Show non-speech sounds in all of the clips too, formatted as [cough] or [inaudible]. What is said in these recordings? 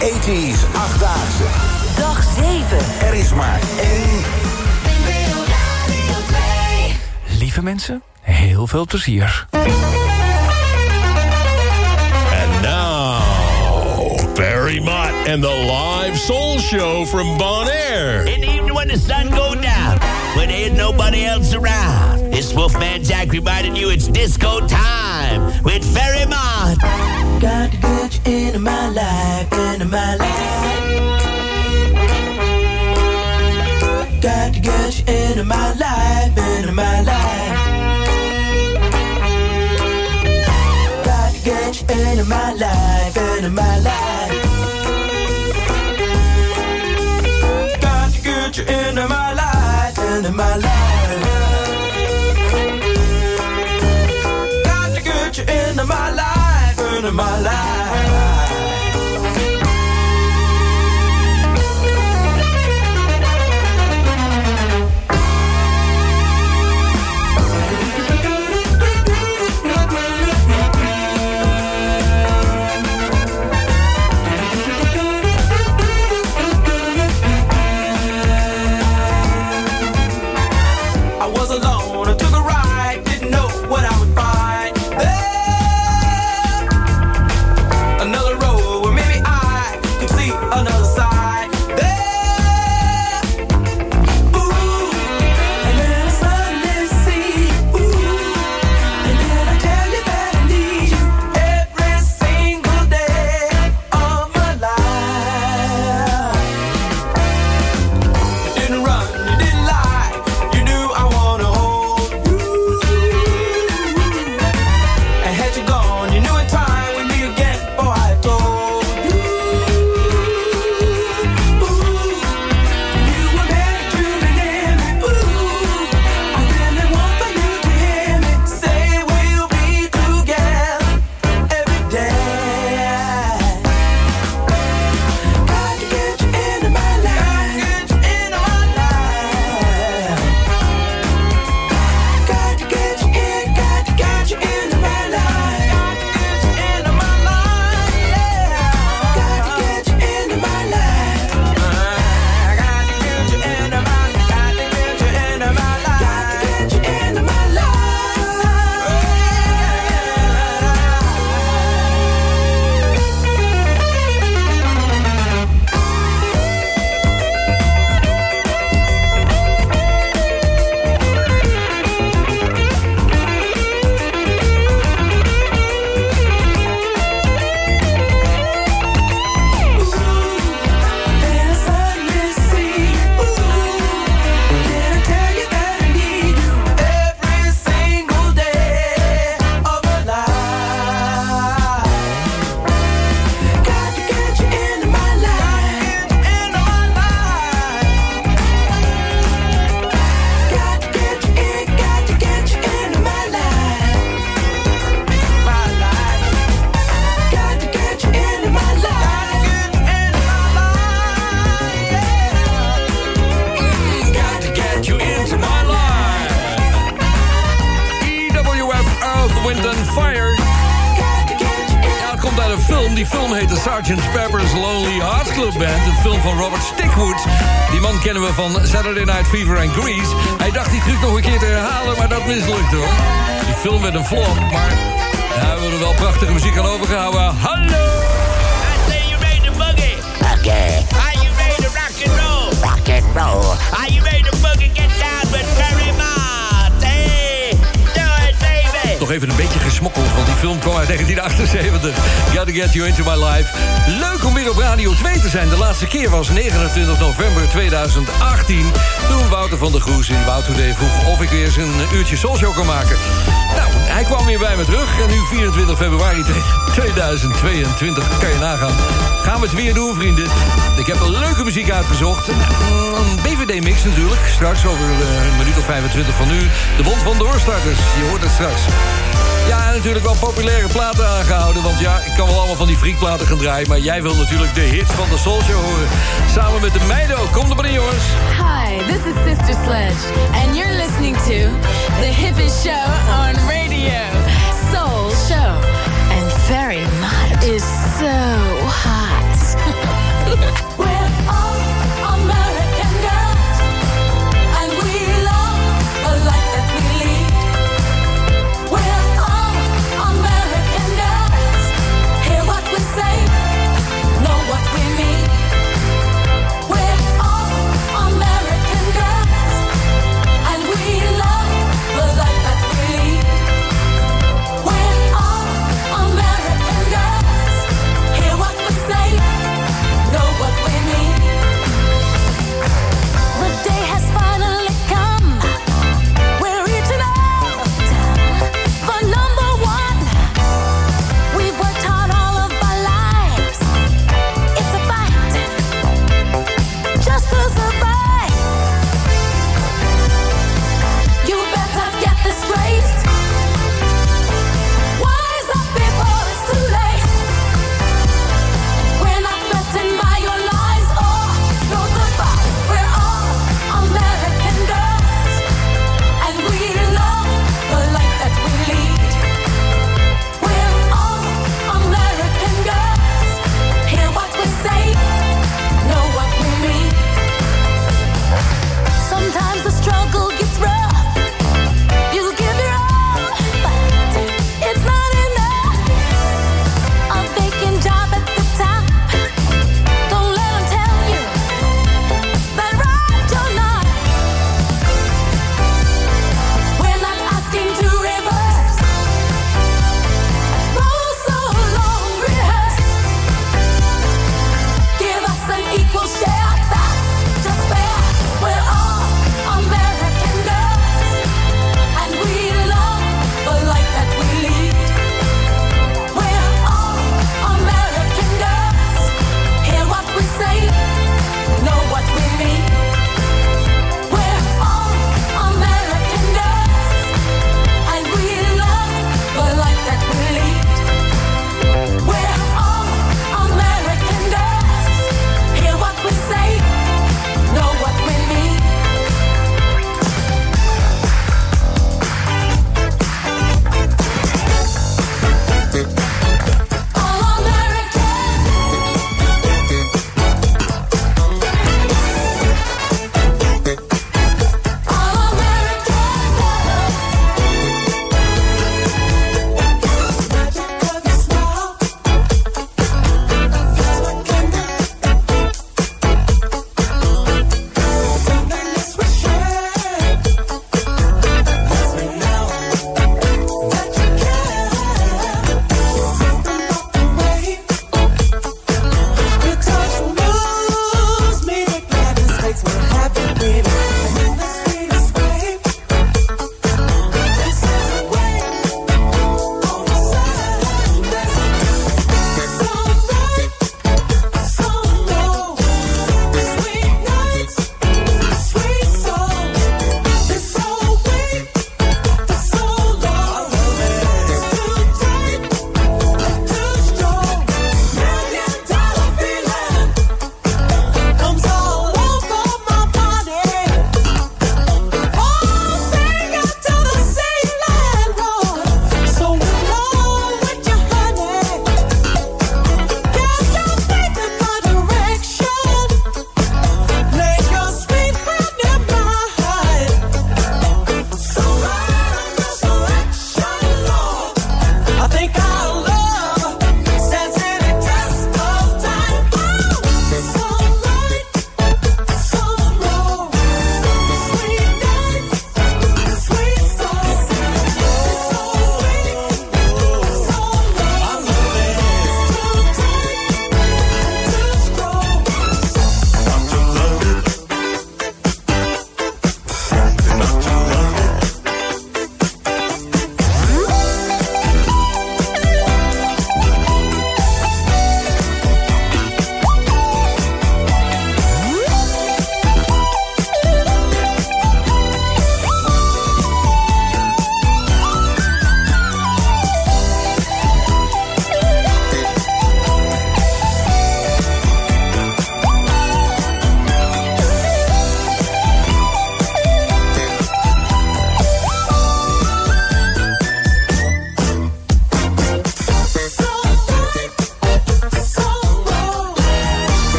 80s, achtdaagse. Dag 7. Er is maar één... Lieve mensen, heel veel plezier. And now, Barry Mott and the live soul show from Bon Air. In the evening when the sun go down, when there ain't nobody else around. It's Wolfman Jack reminding you it's disco time with Ferry Mott. Got to get you into my life, into my life. Got to get you into my life, into my life. Got to get you into my life, into my life. Got to get you into my life, into my life. My life, into my life. Sgt. Pepper's Lonely Hearts Club Band. Een film van Robert Stickwood. Die man kennen we van Saturday Night Fever en Grease. Hij dacht die truc nog een keer te herhalen, maar dat mislukte hoor. Die film werd een flop, maar ja, we hebben er wel prachtige muziek aan overgehouden. Hallo! I say you ready to boogie. Okay, Are you ready to rock and roll? rock and roll. Are you ready to boogie? Get down with Ferry Mott. Hey, do it, baby. Nog even een beetje die film kwam uit 1978. Gotta Get You Into My Life. Leuk om weer op Radio 2 te zijn. De laatste keer was 29 november 2018. Toen Wouter van der Groes in Wout Today vroeg... of ik weer eens een uurtje soulshow kan maken. Nou, hij kwam weer bij me terug. En nu 24 februari [laughs] 2022, kan je nagaan. Gaan we het weer doen, vrienden. Ik heb een leuke muziek uitgezocht. Een BVD-mix natuurlijk. Straks over eh, een minuut of 25 van nu. De Bond van Doorstarters. Je hoort het straks. Ja, natuurlijk wel populaire platen aangehouden. Want ja, ik kan wel allemaal van die freakplaten gaan draaien. Maar jij wil natuurlijk de hit van de Soul Show horen. Samen met de meiden ook. Kom er maar in, jongens. Hi, this is Sister Sledge, and you're listening to the hippest show on radio,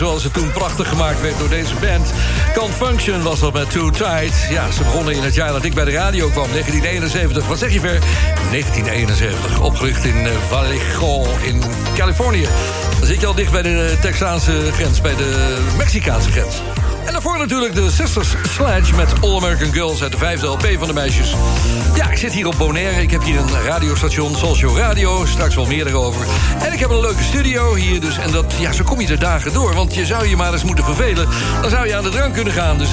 zoals het toen prachtig gemaakt werd door deze band. Can't Function was dat met Too Tight. Ja, ze begonnen in het jaar dat ik bij de radio kwam, 1971. Wat zeg je ver? 1971, opgericht in uh, Vallejo in Californië. Dan zit je al dicht bij de Texaanse grens, bij de Mexicaanse grens. Daarvoor natuurlijk de Sisters Sledge met All American Girls uit de vijfde LP van de meisjes. Ja, ik zit hier op Bonaire. Ik heb hier een radiostation, Soulshow Radio. Straks wel meer erover. En ik heb een leuke studio hier dus. En dat, ja, zo kom je de dagen door. Want je zou je maar eens moeten vervelen. Dan zou je aan de drank kunnen gaan. Dus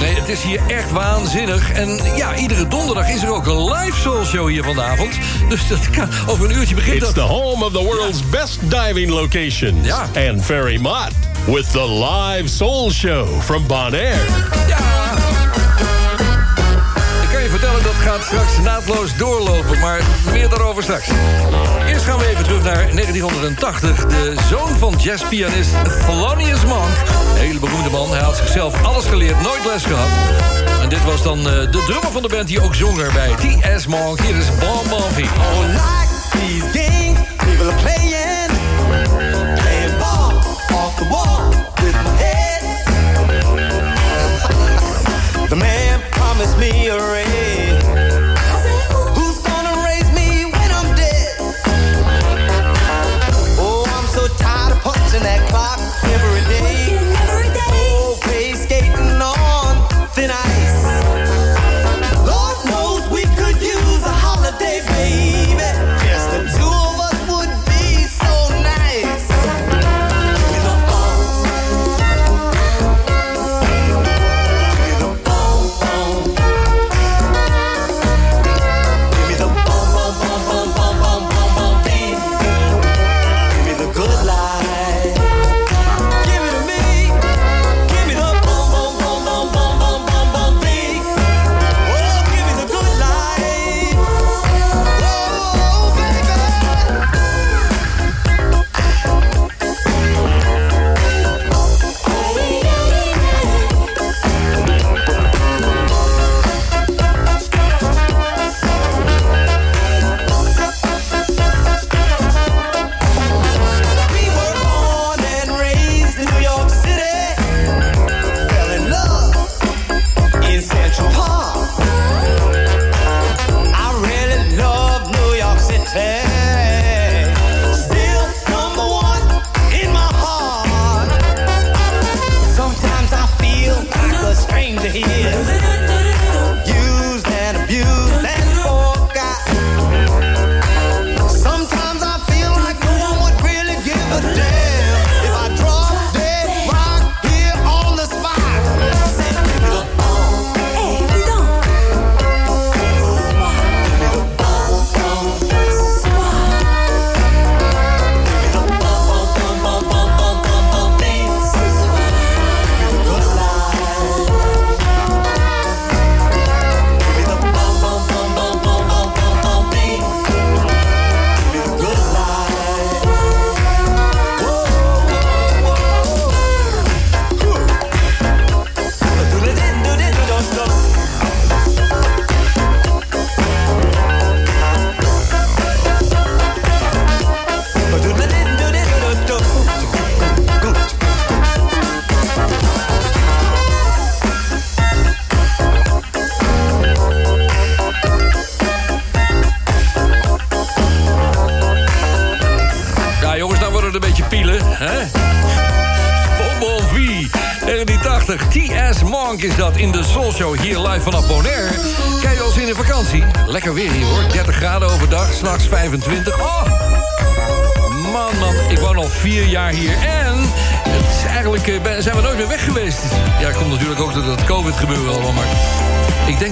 nee, het is hier echt waanzinnig. En ja, iedere donderdag is er ook een live Soulshow hier vanavond. Dus dat kan, over een uurtje begint It's dat. the home of the world's best diving locations. Ja. And Ferry Mott with the live soul show from Bonaire. Ja. Ik kan je vertellen, dat gaat straks naadloos doorlopen. Maar meer daarover straks. Eerst gaan we even terug naar 1980. De zoon van jazzpianist Thelonious Monk. Een hele beroemde man. Hij had zichzelf alles geleerd, nooit les gehad. En dit was dan eh, de drummer van de band die ook zong erbij. T.S. Monk. Hier is Bon Bon V. like these games people are be a ray.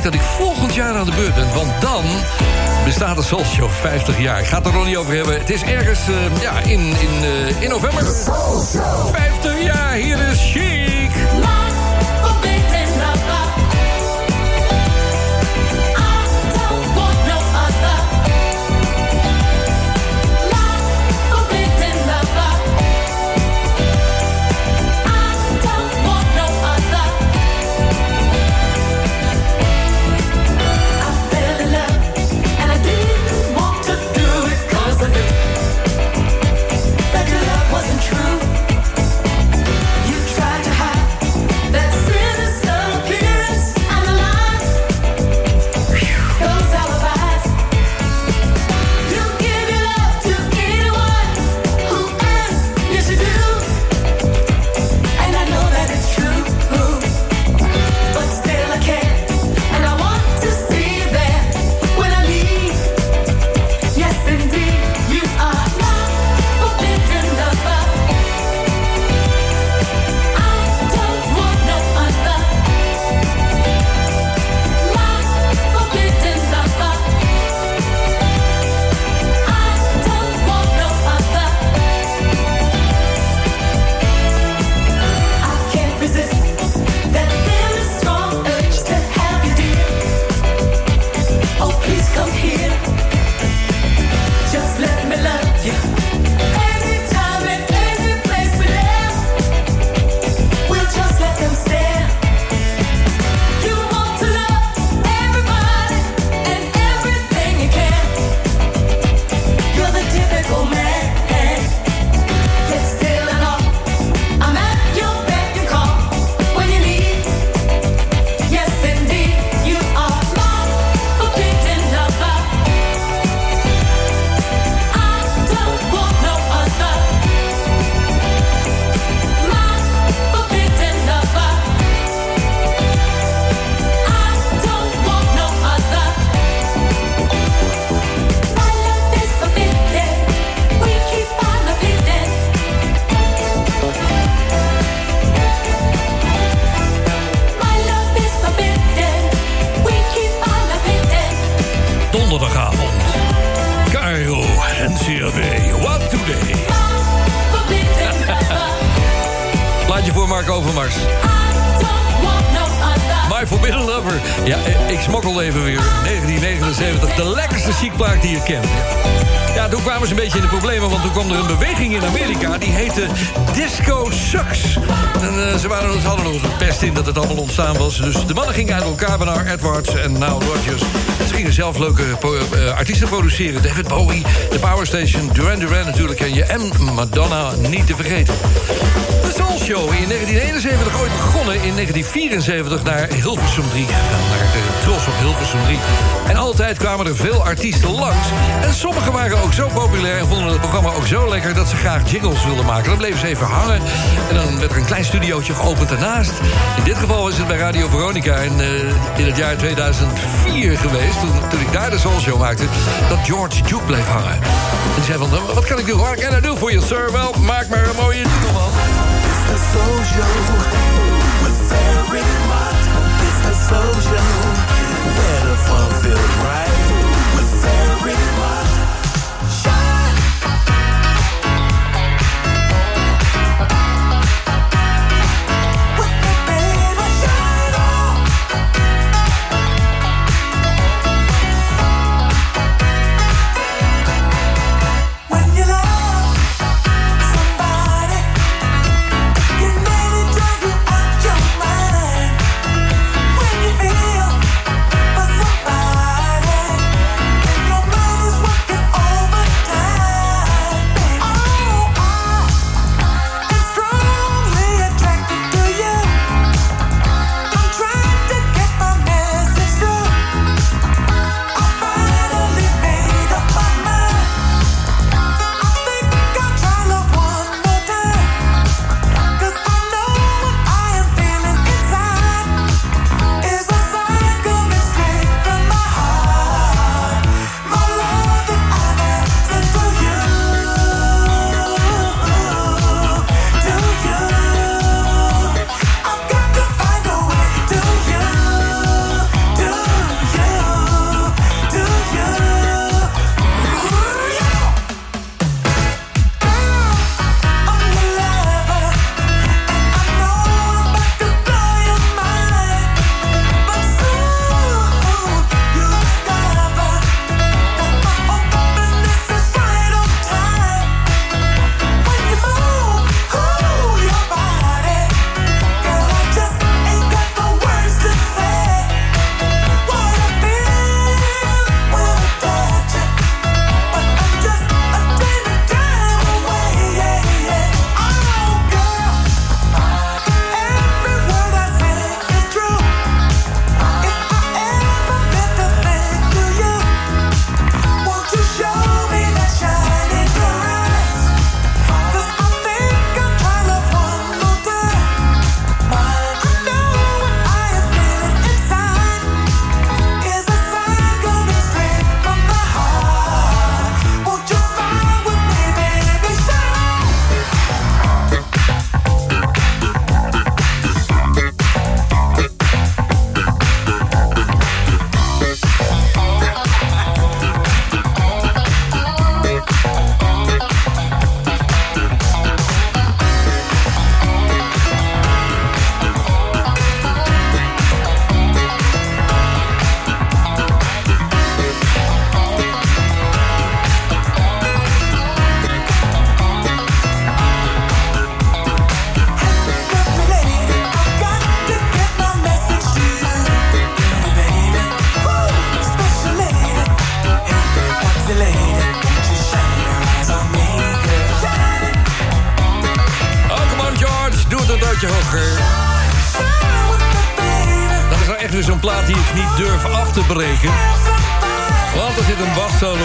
Denk dat ik volgend jaar aan de beurt ben, want dan bestaat de Soul Show 50 jaar. Ik ga het er nog niet over hebben. Het is ergens eh, ja, in, in, eh, in november. 50 jaar, hier is Chic. Leuke eh, artiesten produceren. David Bowie, The Power Station, Duran Duran natuurlijk ken je... en Madonna niet te vergeten. De Soul Show in 1971 ooit begonnen in 1974 naar Hilversum 3 gegaan. Naar de Tros op Hilversum 3. Altijd kwamen er veel artiesten langs. En sommigen waren ook zo populair en vonden het programma ook zo lekker... dat ze graag jingles wilden maken. Dan bleven ze even hangen. En dan werd er een klein studiootje geopend daarnaast. In dit geval is het bij Radio Veronica in, eh, het jaar 2004 geweest... Toen, toen ik daar de Soul Show maakte, dat George Duke bleef hangen. En zei van, "Nou, wat kan ik doen? What can I do for you, sir? Wel, maak maar een mooie jingle, man. Soul Show with the Soul Show where the fun feels right with Ferry Mott.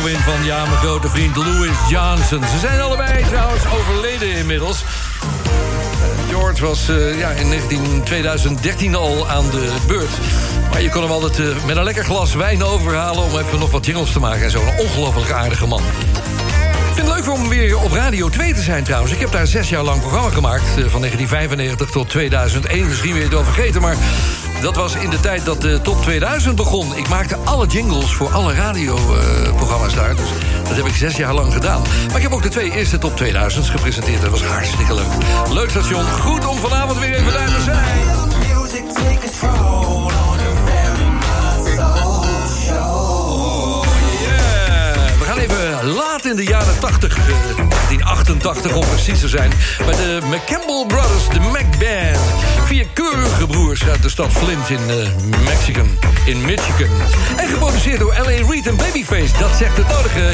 Bassolo in van ja, mijn grote vriend Louis Johnson. Ze zijn allebei trouwens overleden inmiddels. George was eh, ja, in 19, 2013 al aan de beurt. Maar je kon hem altijd eh, met een lekker glas wijn overhalen... om even nog wat jingles te maken. En zo'n ongelooflijk aardige man. Ik vind het leuk om weer op Radio 2 te zijn trouwens. Ik heb daar zes jaar lang programma gemaakt. eh, Van 1995 tot 2001. Misschien weer het al vergeten, maar... Dat was in de tijd dat de Top 2000 begon. Ik maakte alle jingles voor alle radioprogramma's daar. Dus dat heb ik zes jaar lang gedaan. Maar ik heb ook de twee eerste Top 2000's gepresenteerd. Dat was hartstikke leuk. Leuk station. Goed om vanavond weer even daar te zijn. Laat in de jaren 80, eh, 1988 om precies te zijn... bij de McCampbell Brothers, de Mac Band. Vier keurige broers uit de stad Flint in eh, Mexican, in Michigan. En geproduceerd door L.A. Reid en Babyface. Dat zegt het nodige.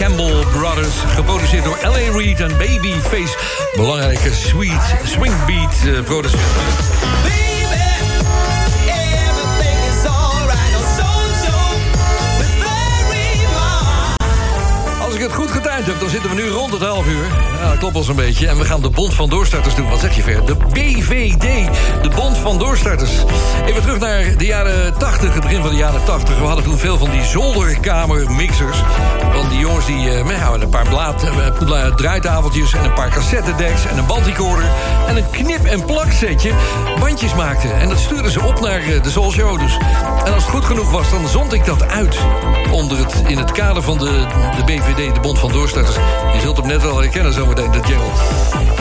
McCampbell Brothers, geproduceerd door L.A. Reid en Babyface. Belangrijke sweet swingbeat eh producent. Als ik het goed getijmd dan zitten we nu rond het half uur. Ja, dat klopt wel zo'n beetje. En we gaan de Bond van Doorstarters doen. Wat zeg je ver? De BVD, de Bond van Doorstarters. Even terug naar de jaren 80, het begin van de jaren 80. We hadden toen veel van die zolderkamermixers. Van die jongens die met een paar blaad, eh, draaitafeltjes... en een paar cassettedecks en een bandrecorder... en een knip- en plaksetje bandjes maakten. En dat stuurden ze op naar eh, de Soul Show. Dus. En als het goed genoeg was, dan zond ik dat uit. Onder het, in het kader van de, de BVD, de Bond van Doorstarters. Je zult hem net wel herkennen zometeen, de jingle.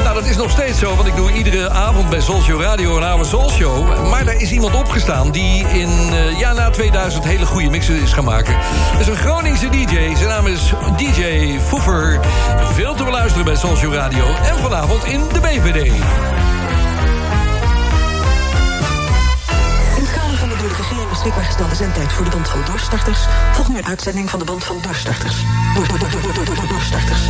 Nou, dat is nog steeds zo, want ik doe iedere avond bij Soul Show Radio een oude Soul Show. Maar daar is iemand opgestaan die in, eh, ja, na 2000 hele goede mixen is gaan maken. Dat is een Groningse DJ, zijn naam is DJ Foefer. Veel te beluisteren bij Soul Show Radio en vanavond in de BVD. Beschikbaar gestelde zendtijd voor de Bond van Doorstarters... volgt nu een uitzending van de Bond van Doorstarters. Door, door, door, door, door, door, door, doorstarters.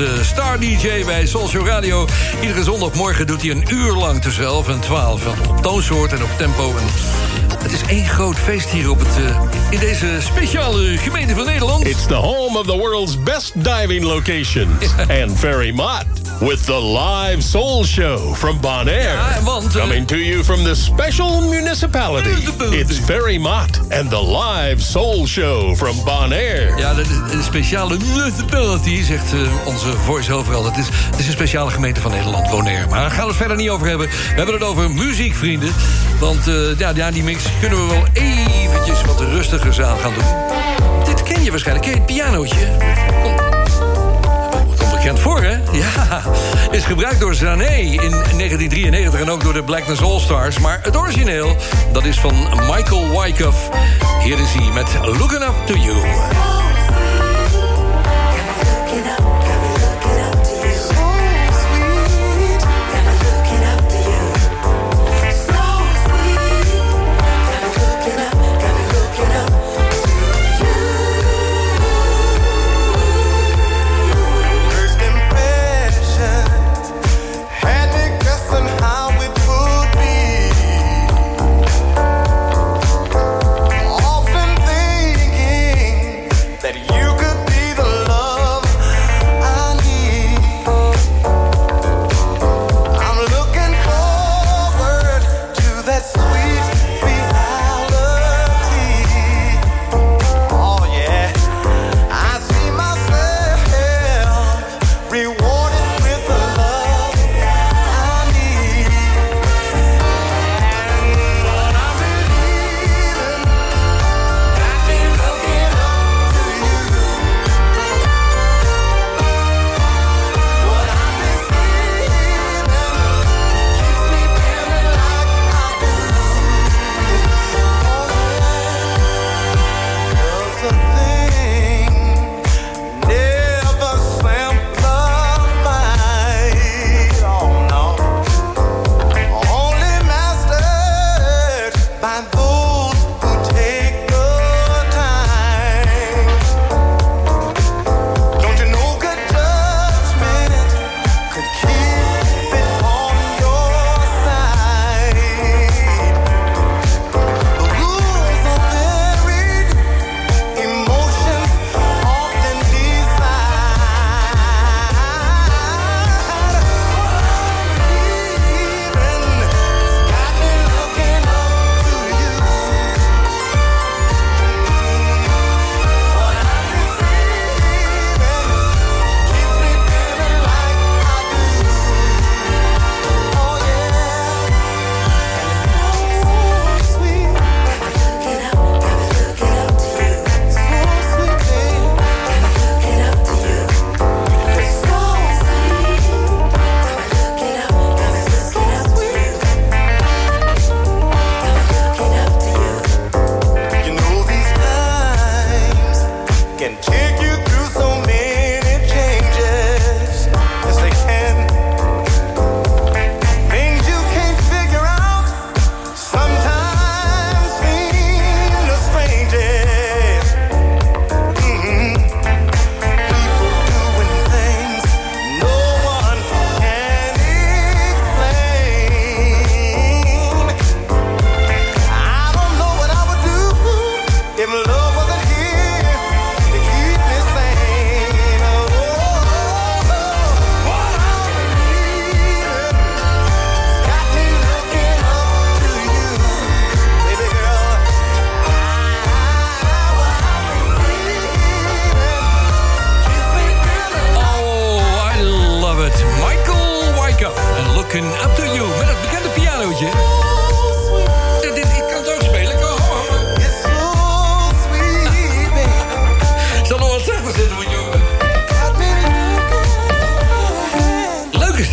Onze star-dj bij Soulshow Radio. Iedere zondagmorgen doet hij een uur lang tussen 11 en 12. Op toonsoort en op tempo. En het is één groot feest hier op het, eh, in deze speciale gemeente van Nederland. It's the home of the world's best diving locations. and Ferry Mott with the live soul show from Bonaire. Ja, want, eh, Coming to you from the special municipality. It's Ferry Mott and the live soul show from Bonaire. Ja, de, speciale municipality, zegt eh, onze voice-over. Het is, het is een speciale gemeente van Nederland, Bonaire. Maar daar gaan we het verder niet over hebben. We hebben het over muziek, vrienden. Want eh, ja, ja, die mix kunnen we wel eventjes wat rustiger aan gaan doen. Dit ken je waarschijnlijk. Ken je het pianootje? Kom. Bekend voor, hè? Ja. Is gebruikt door Zané in 1993 en ook door de Blackness All-Stars. Maar het origineel, dat is van Michael Wyckoff. Hier is hij met Looking Up To You.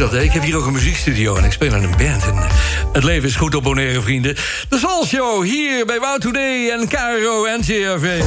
Ik heb hier ook een muziekstudio en ik speel in een band. Eh, het leven is goed op Bonaire, vrienden. De Salshow hier bij Wow Today en CARO en CRV.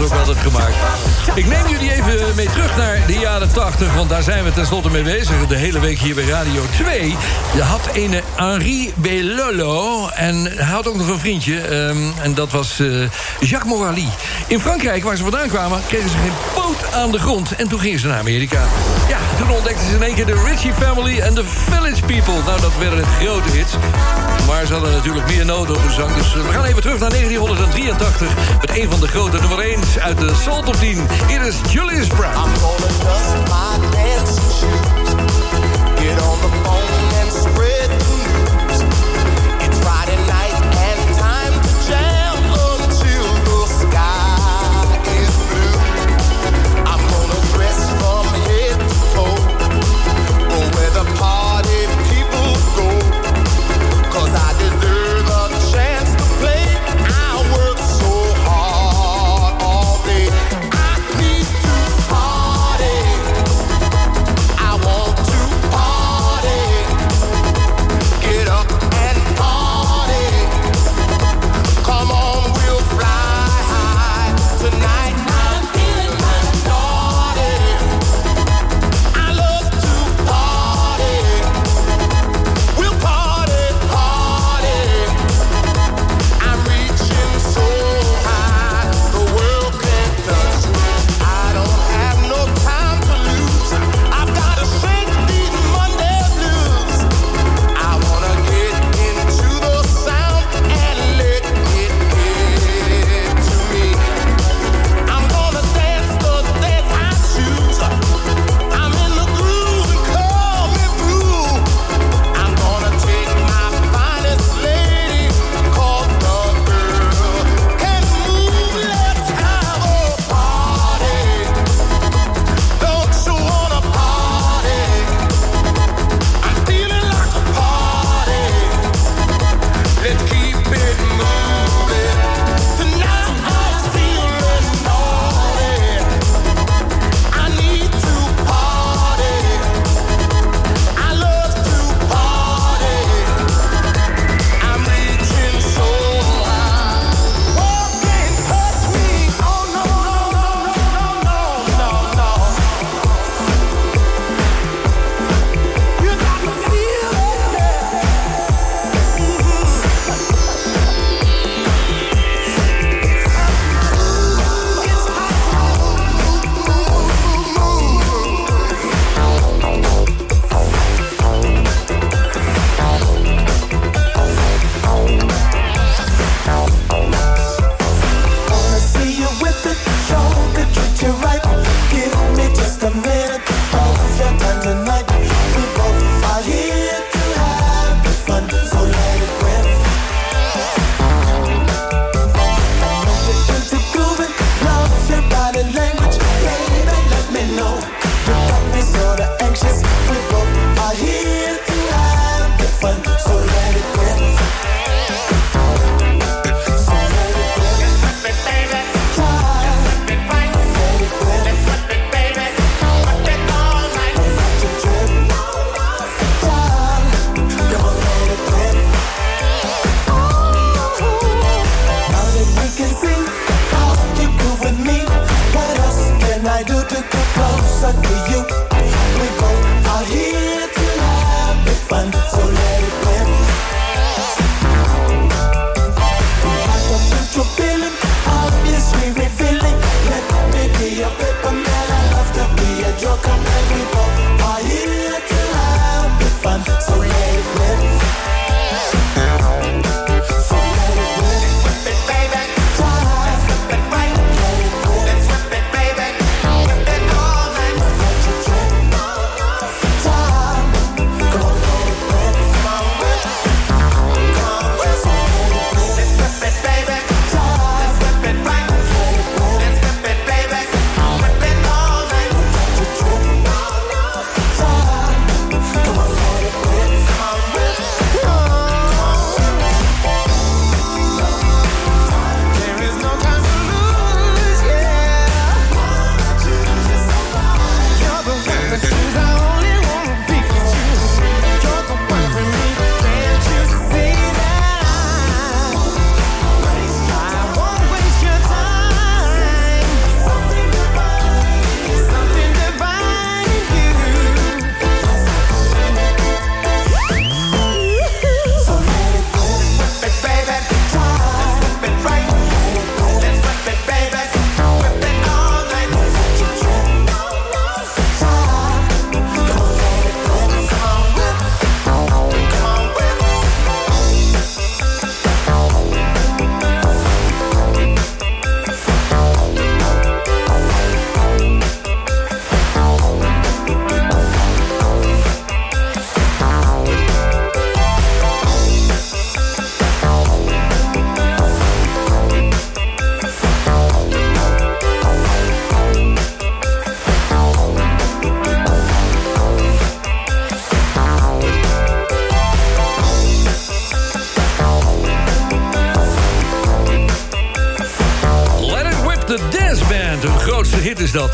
Ook altijd gemaakt. Ik neem jullie even mee terug naar de jaren 80, want daar zijn we tenslotte mee bezig. De hele week hier bij Radio 2. Je had een Henri Belolo en hij had ook nog een vriendje. Ehm, en dat was eh, Jacques Morali. In Frankrijk, waar ze vandaan kwamen, kregen ze geen poot aan de grond. En toen gingen ze naar Amerika. Ja, toen ontdekten ze in één keer de Ritchie Family en de Village People. Nou, dat werden het grote hits. Maar ze hadden natuurlijk meer nodig op de zang. Dus eh, we gaan even terug naar 1983... met een van de grote nummer 1 uit de Soul Top 10. Hier is Julius Brown. I'm gonna dust my dancing shoes. Get on the phone and spread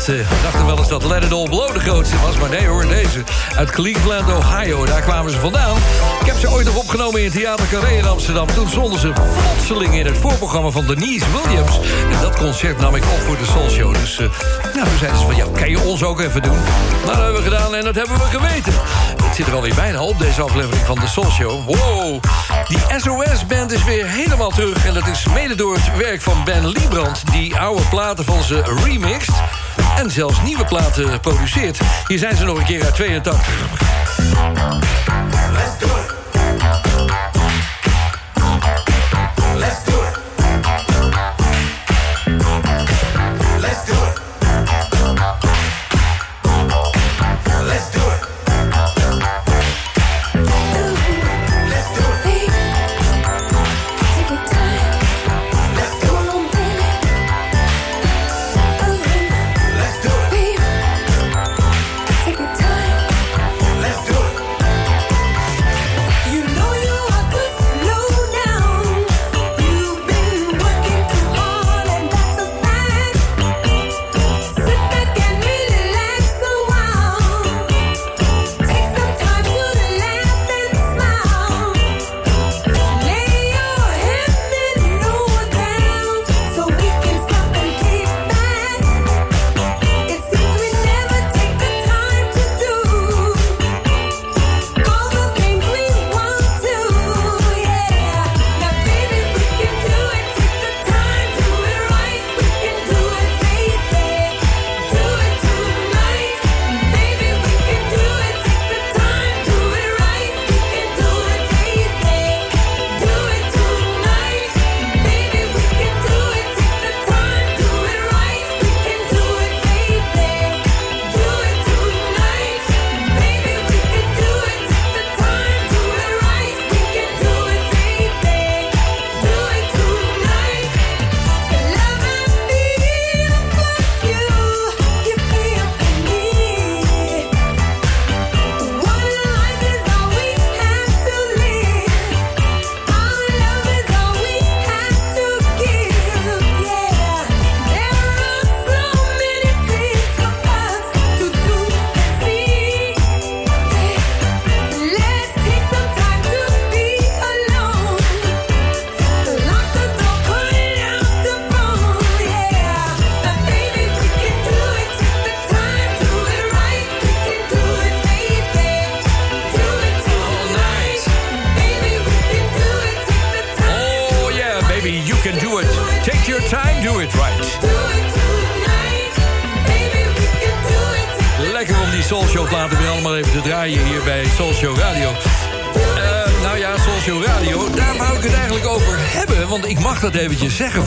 dat. Eh, dachten wel eens dat Let It All Blow de grootste was. Maar nee hoor, deze. Uit Cleveland, Ohio. Daar kwamen ze vandaan. Ik heb ze ooit nog opgenomen in Theater Carré in Amsterdam. Toen stonden ze plotseling in het voorprogramma van Denise Williams. En dat concert nam ik op voor de Soul Show. Dus eh, nou, toen zeiden ze van, ja, kan je ons ook even doen? Nou, dat hebben we gedaan en dat hebben we geweten. Het zit er alweer bijna op, deze aflevering van de Soul Show. Wow, die SOS-band is weer helemaal terug. En dat is mede door het werk van Ben Liebrand... die oude platen van ze remixt... en zelfs nieuwe platen produceert. Hier zijn ze nog een keer uit 82.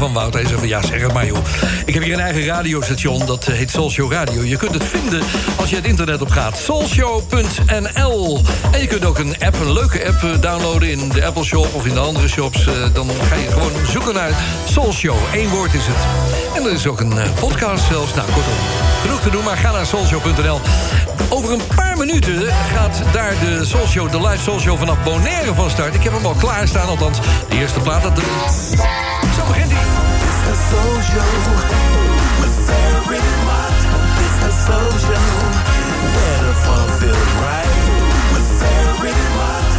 Van Wouter. Hij zei van, ja, zeg maar joh. Ik heb hier een eigen radiostation, dat heet Soul Show Radio. Je kunt het vinden als je het internet op gaat. Soulshow.nl En je kunt ook een app, een leuke app eh, downloaden... in de Apple Shop of in de andere shops. Eh, Dan ga je gewoon zoeken naar Soul Show. Eén woord is het. En er is ook een eh, podcast zelfs. Nou, kortom, genoeg te doen, maar ga naar soulshow.nl. Over een paar minuten gaat daar de Soul Show, de live Show vanaf Bonaire van start. Ik heb hem al klaarstaan, althans de eerste plaat. Dat Zo begint Soul Show with Ferry Mott. It's the Soul Show where the fun feels right with Ferry Mott.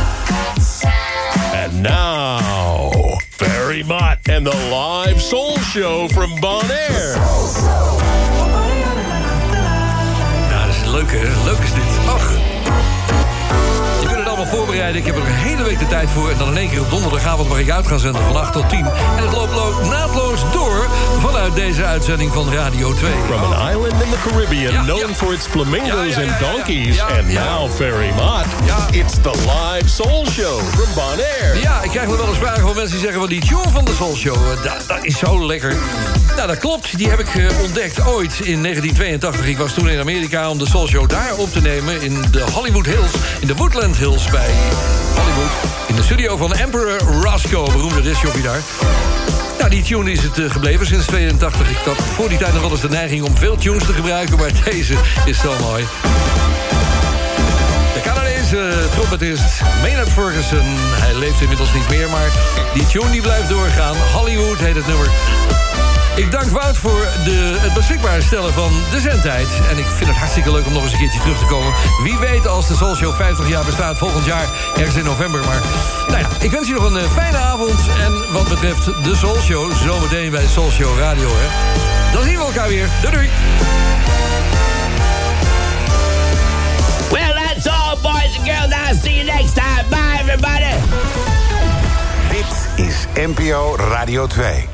And now, Barry Mott and the live soul show from Bonaire. Ja, dat is leuk, hè? Leuk is dit. Ach. Allemaal voorbereiden. Ik heb er een hele week de tijd voor. En dan in één keer op donderdagavond mag ik uit gaan zenden van 8 tot 10. En het loopt, naadloos door vanuit deze uitzending van Radio 2. From an island in the Caribbean Ja, known ja. for its flamingos Ja, and donkeys. And now, Mott. Ja. It's the live soul show from Bonaire. Ja, ik krijg nog wel eens vragen van mensen die zeggen... van die tune van de Soul Show, eh, dat, dat is zo lekker. Nou, dat klopt. Die heb ik eh, ontdekt ooit in 1982. Ik was toen in Amerika om de Soul Show daar op te nemen... in de Hollywood Hills, in de Woodland Hills bij Hollywood. In de studio van Emperor Roscoe, beroemde discjockey daar. Nou, die tune is het eh, gebleven sinds 82. Ik had voor die tijd nog wel eens de neiging om veel tunes te gebruiken... maar [laughs] deze is zo mooi. De Canadese trompetist Maynard Ferguson. Hij leeft inmiddels niet meer, maar die tune die blijft doorgaan. Hollywood heet het nummer. Ik dank Wout voor de, het beschikbaar stellen van de zendtijd. En ik vind het hartstikke leuk om nog eens een keertje terug te komen. Wie weet als de Soul Show 50 jaar bestaat volgend jaar, ergens in november. Maar nou ja, ik wens je nog een eh, fijne avond. En wat betreft de Soul Show, zometeen bij Soul Show Radio. Hè. Dan zien we elkaar weer. Doei doei. Well, that's all, boys and girls. I'll see you next time. Bye, everybody. Dit is NPO Radio 2.